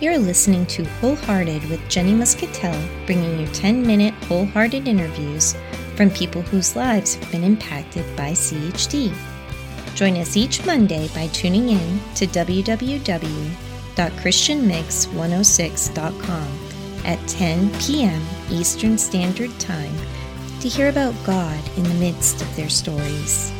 You're listening to Wholehearted with Jenny Muscatell, bringing you 10 minute wholehearted interviews from people whose lives have been impacted by CHD. Join us each Monday by tuning in to www.christianmix106.com at 10 p.m. Eastern Standard Time to hear about God in the midst of their stories.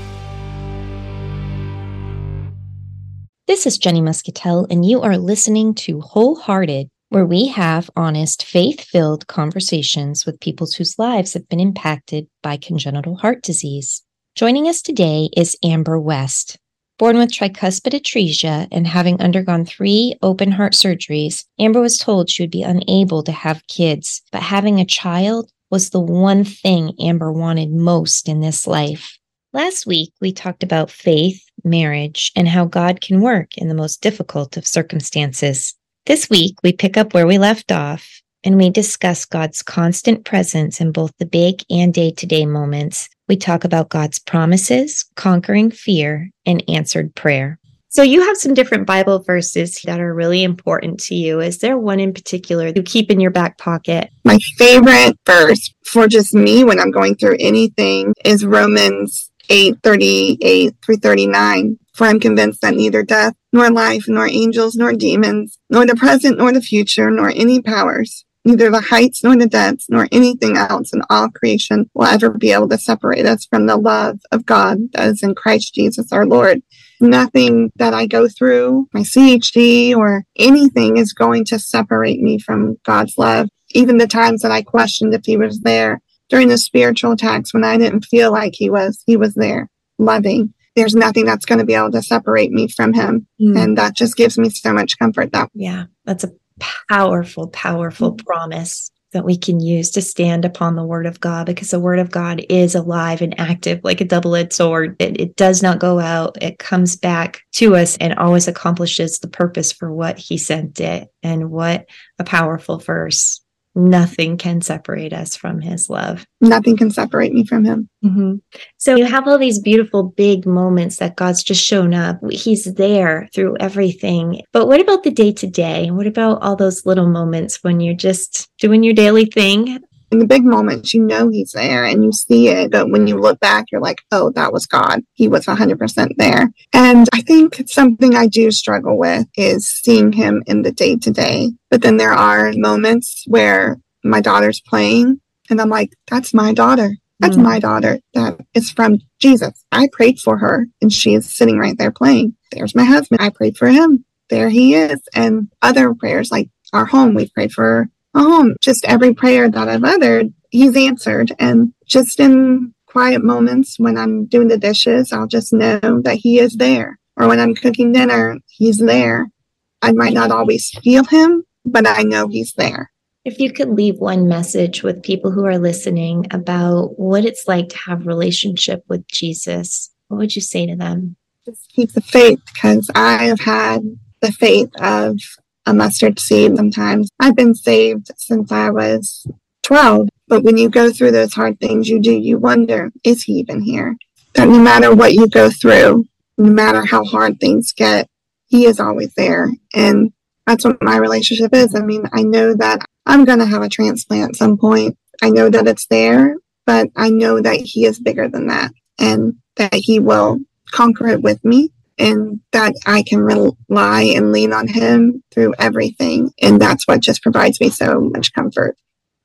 This is Jenny Muscatell, and you are listening to Wholehearted, where we have honest, faith filled conversations with people whose lives have been impacted by congenital heart disease. Joining us today is Amber West. Born with tricuspid atresia and having undergone three open heart surgeries, Amber was told she would be unable to have kids, but having a child was the one thing Amber wanted most in this life. Last week, we talked about faith, marriage, and how God can work in the most difficult of circumstances. This week, we pick up where we left off and we discuss God's constant presence in both the big and day to day moments. We talk about God's promises, conquering fear, and answered prayer. So, you have some different Bible verses that are really important to you. Is there one in particular you keep in your back pocket? My favorite verse for just me when I'm going through anything is Romans 838 through 39. For I'm convinced that neither death, nor life, nor angels, nor demons, nor the present, nor the future, nor any powers, neither the heights, nor the depths, nor anything else in all creation will ever be able to separate us from the love of God that is in Christ Jesus our Lord. Nothing that I go through, my CHD or anything is going to separate me from God's love. Even the times that I questioned if he was there, during the spiritual attacks when I didn't feel like he was, he was there loving. There's nothing that's going to be able to separate me from him. Mm. And that just gives me so much comfort that. Yeah. That's a powerful, powerful mm. promise that we can use to stand upon the word of God because the word of God is alive and active like a double edged sword. It, it, does not go out, it comes back to us and always accomplishes the purpose for what he sent it. And what a powerful verse nothing can separate us from his love. Nothing can separate me from him. Mm-hmm. So you have all these beautiful big moments that God's just shown up. He's there through everything. But what about the day to day? What about all those little moments when you're just doing your daily thing in the big moments, you know he's there and you see it. But when you look back, you're like, oh, that was God. He was 100% there. And I think something I do struggle with is seeing him in the day to day. But then there are moments where my daughter's playing and I'm like, that's my daughter. That's mm. my daughter. That is from Jesus. I prayed for her and she is sitting right there playing. There's my husband. I prayed for him. There he is. And other prayers like our home, we prayed for home. Just every prayer that I've uttered, he's answered. And just in quiet moments when I'm doing the dishes, I'll just know that he is there. Or when I'm cooking dinner, he's there. I might not always feel him, but I know he's there. If you could leave one message with people who are listening about what it's like to have relationship with Jesus, what would you say to them? Just keep the faith because I have had the faith of a mustard seed sometimes. I've been saved since I was 12. But when you go through those hard things, you do, you wonder, is he even here? That no matter what you go through, no matter how hard things get, he is always there. And that's what my relationship is. I mean, I know that I'm going to have a transplant at some point. I know that it's there, but I know that he is bigger than that and that he will conquer it with me and that I can rely and lean on him through everything. And that's what just provides me so much comfort.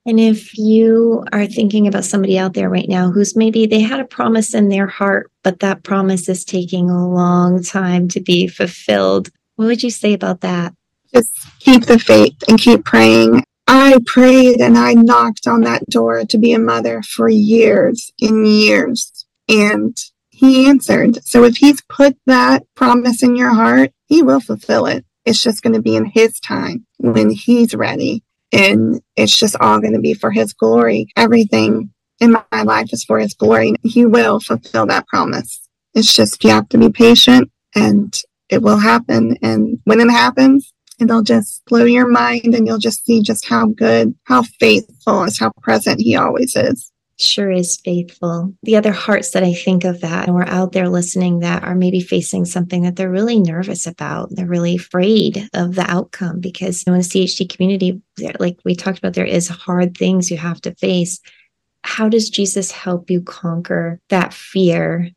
And if you are thinking about somebody out there right now who's maybe they had a promise in their heart, but that promise is taking a long time to be fulfilled, what would you say about that? Just keep the faith and keep praying. I prayed and I knocked on that door to be a mother for years and years. And he answered. So if he's put that promise in your heart, he will fulfill it. It's just going to be in his time when he's ready. And it's just all going to be for his glory. Everything in my life is for his glory. He will fulfill that promise. It's just you have to be patient and it will happen. And when it happens, it'll just blow your mind and you'll just see just how good, how faithful is, how present he always is. Sure is faithful. The other hearts that I think of that and we're out there listening that are maybe facing something that they're really nervous about. They're really afraid of the outcome because in the CHD community, like we talked about, there is hard things you have to face. How does Jesus help you conquer that fear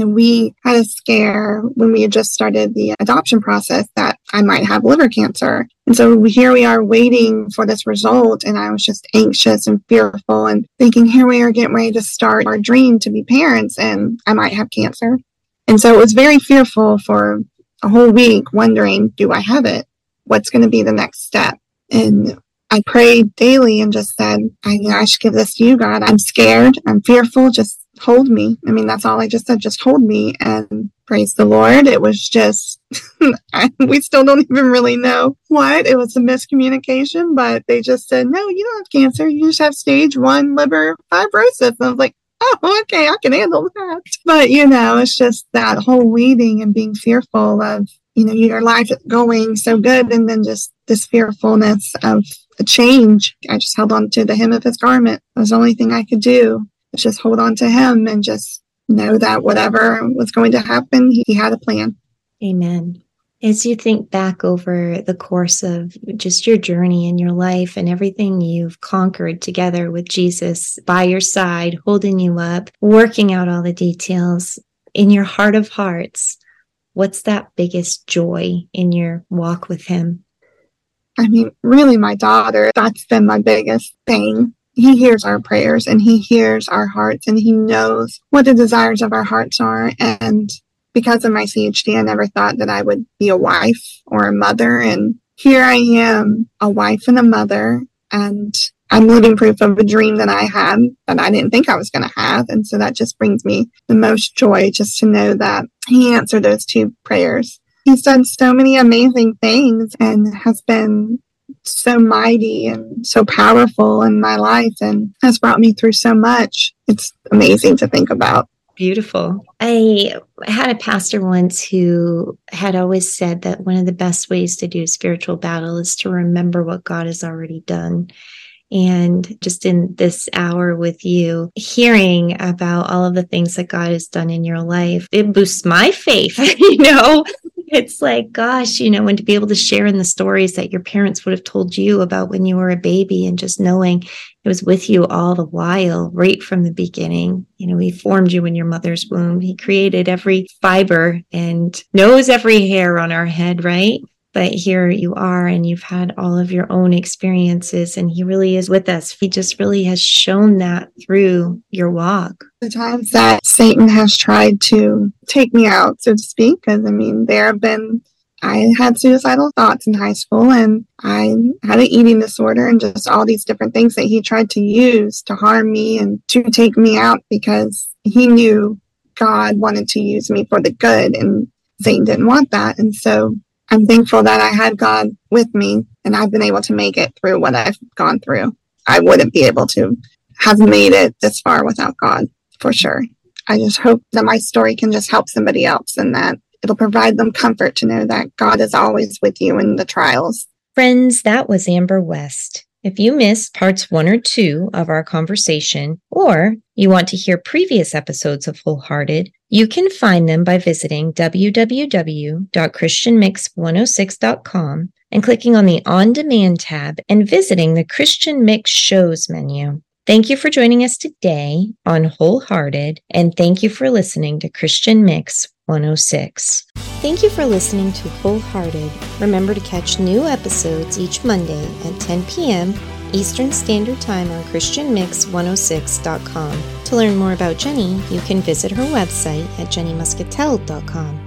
and we had a scare when we had just started the adoption process that I might have liver cancer. And so here we are waiting for this result. And I was just anxious and fearful and thinking, here we are getting ready to start our dream to be parents and I might have cancer. And so it was very fearful for a whole week, wondering, do I have it? What's going to be the next step? And I prayed daily and just said, I, I should give this to you, God. I'm scared. I'm fearful. Just hold me. I mean, that's all I just said. Just hold me and praise the Lord. It was just, we still don't even really know what. It was a miscommunication, but they just said, no, you don't have cancer. You just have stage one liver fibrosis. And I was like, oh, okay, I can handle that. But, you know, it's just that whole waiting and being fearful of, you know, your life going so good and then just this fearfulness of a change. I just held on to the hem of his garment. It was the only thing I could do just hold on to him and just know that whatever was going to happen, he, had a plan. Amen. As you think back over the course of just your journey in your life and everything you've conquered together with Jesus by your side, holding you up, working out all the details in your heart of hearts, what's that biggest joy in your walk with Him? I mean, really, my daughter, that's been my biggest thing he hears our prayers and he hears our hearts and he knows what the desires of our hearts are. And because of my CHD, I never thought that I would be a wife or a mother. And here I am, a wife and a mother. And I'm living proof of a dream that I had that I didn't think I was going to have. And so that just brings me the most joy just to know that he answered those two prayers. He's done so many amazing things and has been so mighty and so powerful in my life and has brought me through so much. It's amazing to think about. Beautiful. I had a pastor once who had always said that one of the best ways to do spiritual battle is to remember what God has already done. And just in this hour with you, hearing about all of the things that God has done in your life, it boosts my faith, you know, it's like, gosh, you know, and to be able to share in the stories that your parents would have told you about when you were a baby and just knowing it was with you all the while, right from the beginning. You know, he formed you in your mother's womb. He created every fiber and knows every hair on our head, right? But here you are and you've had all of your own experiences and he really is with us. He just really has shown that through your walk. The times that satan has tried to take me out so to speak because i mean there have been i had suicidal thoughts in high school and i had an eating disorder and just all these different things that he tried to use to harm me and to take me out because he knew god wanted to use me for the good and satan didn't want that. And so I'm thankful that I had God with me and I've been able to make it through what I've gone through. I wouldn't be able to have made it this far without God, for sure. I just hope that my story can just help somebody else and that it'll provide them comfort to know that God is always with you in the trials. Friends, that was Amber West. If you missed parts one or two of our conversation, or you want to hear previous episodes of Wholehearted, you can find them by visiting www.christianmix106.com and clicking on the On Demand tab and visiting the Christian Mix Shows menu. Thank you for joining us today on Wholehearted, and thank you for listening to Christian Mix 106. Thank you for listening to Wholehearted. Remember to catch new episodes each Monday at 10 p.m. Eastern Standard Time on ChristianMix106.com. To learn more about Jenny, you can visit her website at jennymuscatell.com.